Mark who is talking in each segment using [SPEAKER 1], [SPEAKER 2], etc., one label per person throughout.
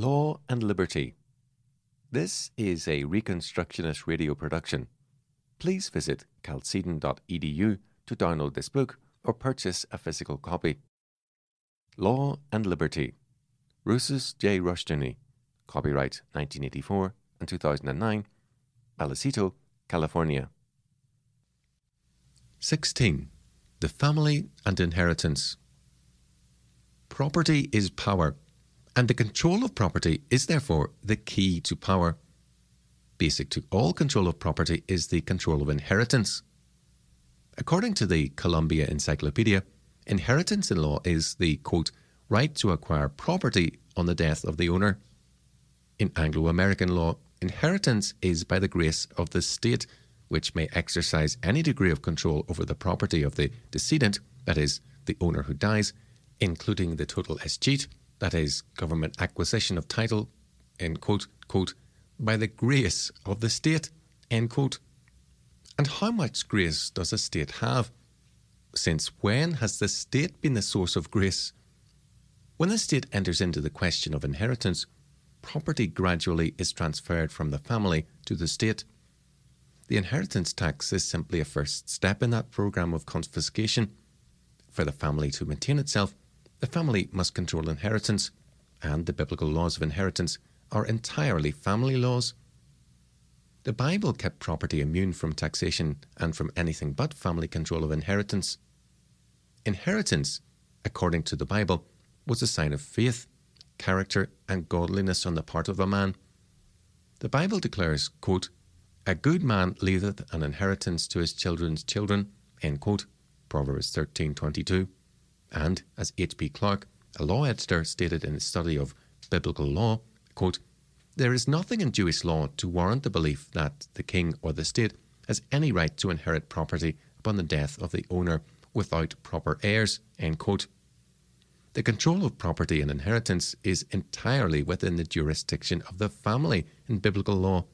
[SPEAKER 1] Law and Liberty. This is a Reconstructionist radio production. Please visit chalcedon.edu to download this book or purchase a physical copy. Law and Liberty. Rousas J. Rushdoony. Copyright 1984 and 2009. Vallecito, California. 16. The Family and Inheritance. Property is power and the control of property is therefore the key to power. Basic to all control of property is the control of inheritance. According to the Columbia Encyclopedia, inheritance in law is the quote, right to acquire property on the death of the owner. In Anglo American law, inheritance is by the grace of the state, which may exercise any degree of control over the property of the decedent, that is, the owner who dies, including the total escheat, that is, government acquisition of title, end quote, quote, by the grace of the state, end quote. And how much grace does a state have? Since when has the state been the source of grace? When the state enters into the question of inheritance, property gradually is transferred from the family to the state. The inheritance tax is simply a first step in that program of confiscation. For the family to maintain itself, the family must control inheritance, and the biblical laws of inheritance are entirely family laws. The Bible kept property immune from taxation and from anything but family control of inheritance. Inheritance, according to the Bible, was a sign of faith, character, and godliness on the part of a man. The Bible declares, quote, A good man leaveth an inheritance to his children's children, end quote, Proverbs 13.22. And, as H.B. Clark, a law editor, stated in his study of biblical law, quote, there is nothing in Jewish law to warrant the belief that the king or the state has any right to inherit property upon the death of the owner without proper heirs. The control of property and inheritance is entirely within the jurisdiction of the family in biblical law.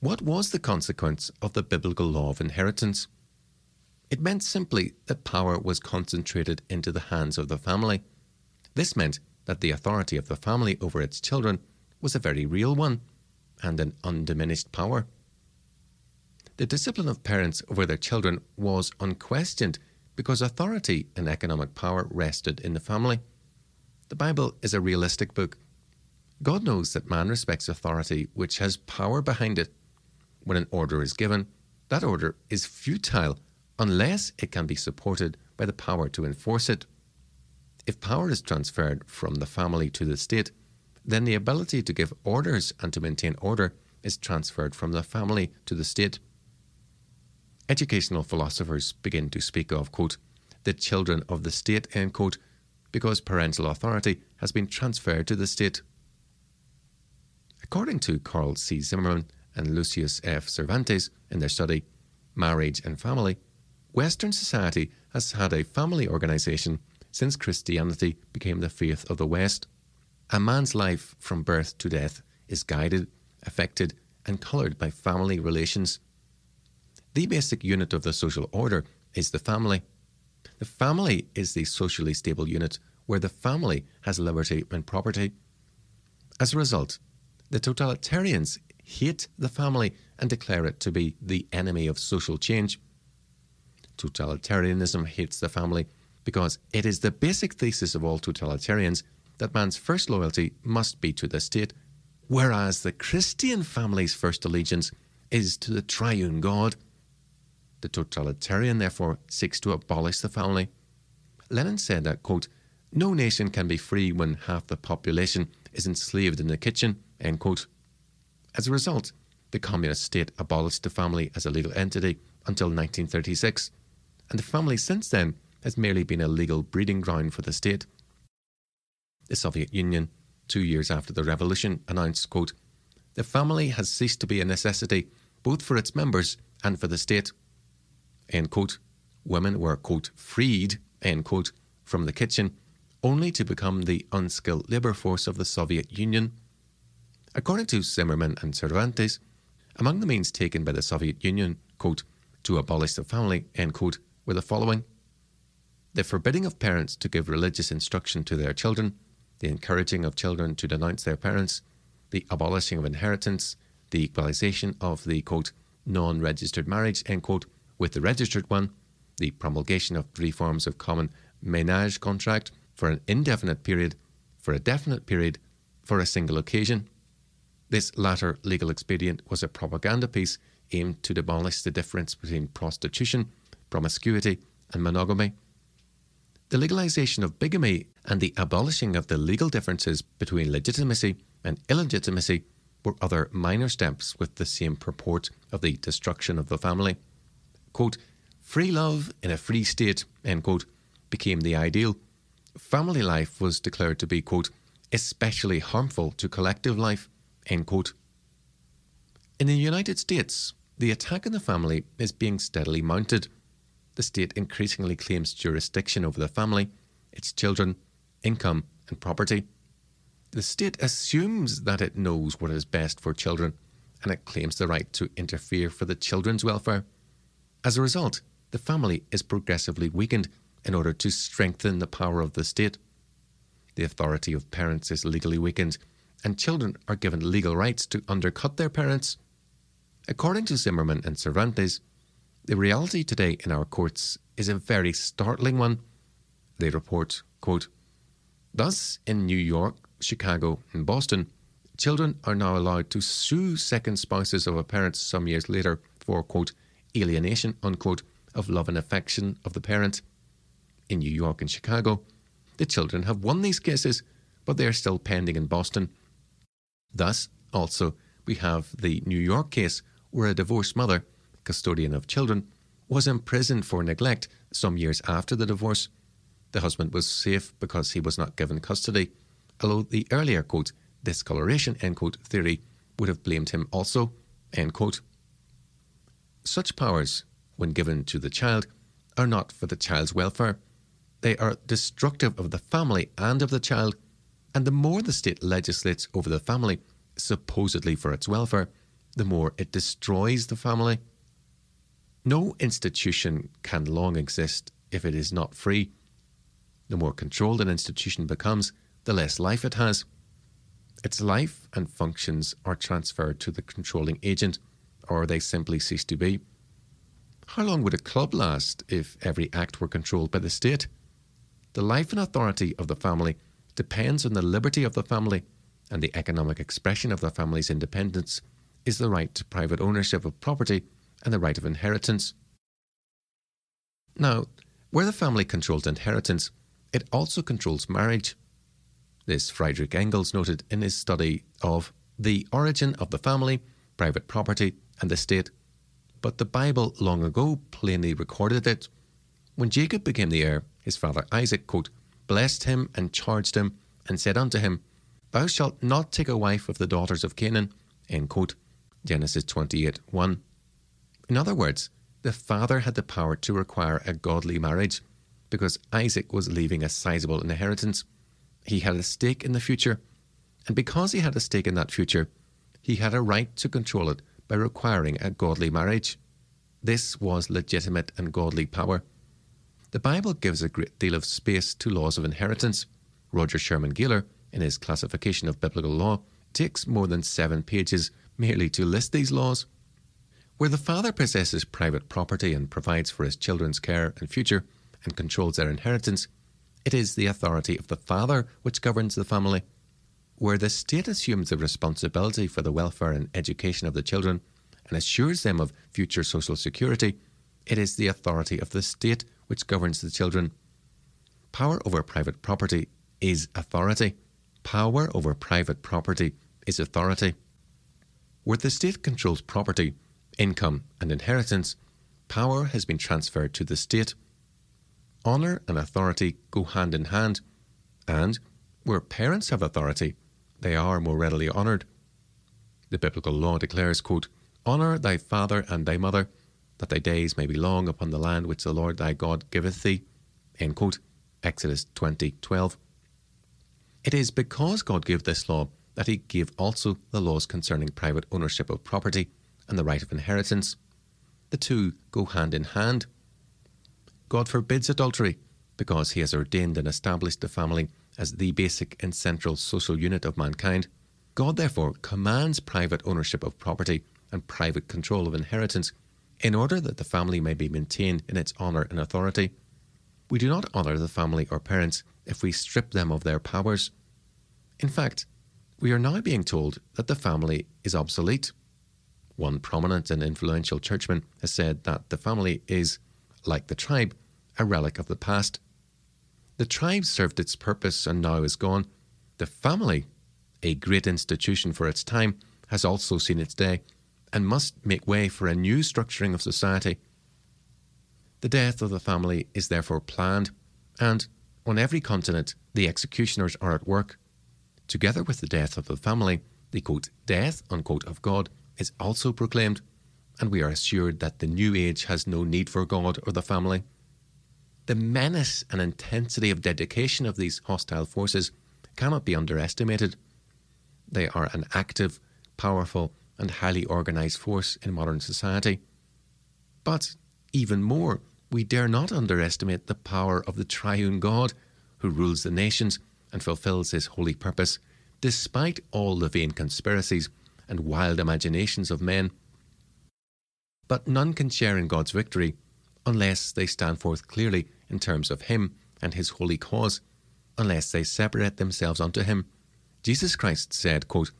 [SPEAKER 1] What was the consequence of the biblical law of inheritance? It meant simply that power was concentrated into the hands of the family. This meant that the authority of the family over its children was a very real one and an undiminished power. The discipline of parents over their children was unquestioned because authority and economic power rested in the family. The Bible is a realistic book. God knows that man respects authority which has power behind it. When an order is given, that order is futile unless it can be supported by the power to enforce it. If power is transferred from the family to the state, then the ability to give orders and to maintain order is transferred from the family to the state. Educational philosophers begin to speak of, quote, the children of the state, end quote, because parental authority has been transferred to the state. According to Carle C. Zimmerman and Lucius F. Cervantes in their study, Marriage and Family, Western society has had a family organization since Christianity became the faith of the West. A man's life from birth to death is guided, affected, and colored by family relations. The basic unit of the social order is the family. The family is the socially stable unit where the family has liberty and property. As a result, the totalitarians hate the family and declare it to be the enemy of social change. Totalitarianism hates the family because it is the basic thesis of all totalitarians that man's first loyalty must be to the state, whereas the Christian family's first allegiance is to the triune God. The totalitarian, therefore, seeks to abolish the family. Lenin said that, quote, no nation can be free when half the population is enslaved in the kitchen, end quote. As a result, the communist state abolished the family as a legal entity until 1936 and the family since then has merely been a legal breeding ground for the state. The Soviet Union, two years after the revolution, announced, quote, The family has ceased to be a necessity both for its members and for the state. End quote. Women were, quote, freed, end quote, from the kitchen, only to become the unskilled labour force of the Soviet Union. According to Zimmerman and Cervantes, among the means taken by the Soviet Union, quote, to abolish the family, end quote, were the following the forbidding of parents to give religious instruction to their children, the encouraging of children to denounce their parents, the abolishing of inheritance, the equalisation of the quote non registered marriage end quote with the registered one, the promulgation of three forms of common ménage contract for an indefinite period, for a definite period, for a single occasion. This latter legal expedient was a propaganda piece aimed to demolish the difference between prostitution, promiscuity, and monogamy. The legalization of bigamy and the abolishing of the legal differences between legitimacy and illegitimacy were other minor steps with the same purport of the destruction of the family. Quote, free love in a free state, end quote, became the ideal. Family life was declared to be, quote, especially harmful to collective life, end quote. In the United States, the attack on the family is being steadily mounted. The state increasingly claims jurisdiction over the family, its children, income, and property. The state assumes that it knows what is best for children and it claims the right to interfere for the children's welfare. As a result, the family is progressively weakened in order to strengthen the power of the state. The authority of parents is legally weakened, and children are given legal rights to undercut their parents. According to Zimmerman and Cervantes, the reality today in our courts is a very startling one. They report, quote, Thus, in New York, Chicago, and Boston, children are now allowed to sue second spouses of a parent some years later for, quote, alienation, unquote, of love and affection of the parent. In New York and Chicago, the children have won these cases, but they are still pending in Boston. Thus, also, we have the New York case where a divorced mother, custodian of children, was imprisoned for neglect some years after the divorce. The husband was safe because he was not given custody, although the earlier quote, discoloration end quote, theory would have blamed him also. End quote. Such powers, when given to the child, are not for the child's welfare. They are destructive of the family and of the child, and the more the state legislates over the family, supposedly for its welfare, the more it destroys the family. No institution can long exist if it is not free. The more controlled an institution becomes, the less life it has. Its life and functions are transferred to the controlling agent, or they simply cease to be. How long would a club last if every act were controlled by the state? The life and authority of the family depends on the liberty of the family, and the economic expression of the family's independence is the right to private ownership of property and the right of inheritance. Now, where the family controls inheritance, it also controls marriage. This Friedrich Engels noted in his study of the origin of the family, private property, and the state. But the Bible long ago plainly recorded it. When Jacob became the heir, his father Isaac, quote, blessed him and charged him, and said unto him, Thou shalt not take a wife of the daughters of Canaan. End quote. Genesis 28 1. In other words, the father had the power to require a godly marriage because Isaac was leaving a sizable inheritance. He had a stake in the future, and because he had a stake in that future, he had a right to control it by requiring a godly marriage. This was legitimate and godly power. The Bible gives a great deal of space to laws of inheritance. Roger Sherman Galer, in his classification of biblical law, takes more than seven pages merely to list these laws. Where the father possesses private property and provides for his children's care and future and controls their inheritance, it is the authority of the father which governs the family. Where the state assumes the responsibility for the welfare and education of the children and assures them of future social security, it is the authority of the state which governs the children. Power over private property is authority. Power over private property is authority. Where the state controls property, income, and inheritance, power has been transferred to the state. Honour and authority go hand in hand, and where parents have authority, they are more readily honoured. The biblical law declares, quote, Honour thy father and thy mother, that thy days may be long upon the land which the Lord thy God giveth thee. End quote. Exodus 20 12. It is because God gave this law that he gave also the laws concerning private ownership of property and the right of inheritance. The two go hand in hand. God forbids adultery because he has ordained and established the family as the basic and central social unit of mankind, God therefore commands private ownership of property and private control of inheritance in order that the family may be maintained in its honour and authority. We do not honour the family or parents if we strip them of their powers. In fact, we are now being told that the family is obsolete. One prominent and influential churchman has said that the family is, like the tribe, a relic of the past. The tribe served its purpose and now is gone. The family, a great institution for its time, has also seen its day and must make way for a new structuring of society. The death of the family is therefore planned, and on every continent the executioners are at work. Together with the death of the family, the quote, death unquote, of God is also proclaimed, and we are assured that the new age has no need for God or the family. The menace and intensity of dedication of these hostile forces cannot be underestimated. They are an active, powerful, and highly organized force in modern society. But even more, we dare not underestimate the power of the triune God who rules the nations and fulfills his holy purpose, despite all the vain conspiracies and wild imaginations of men. But none can share in God's victory unless they stand forth clearly in terms of Him and His holy cause, unless they separate themselves unto Him. Jesus Christ said, quote,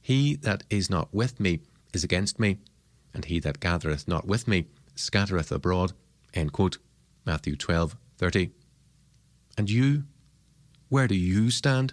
[SPEAKER 1] He that is not with me is against me, and he that gathereth not with me scattereth abroad. Matthew 12, 30. And you, where do you stand?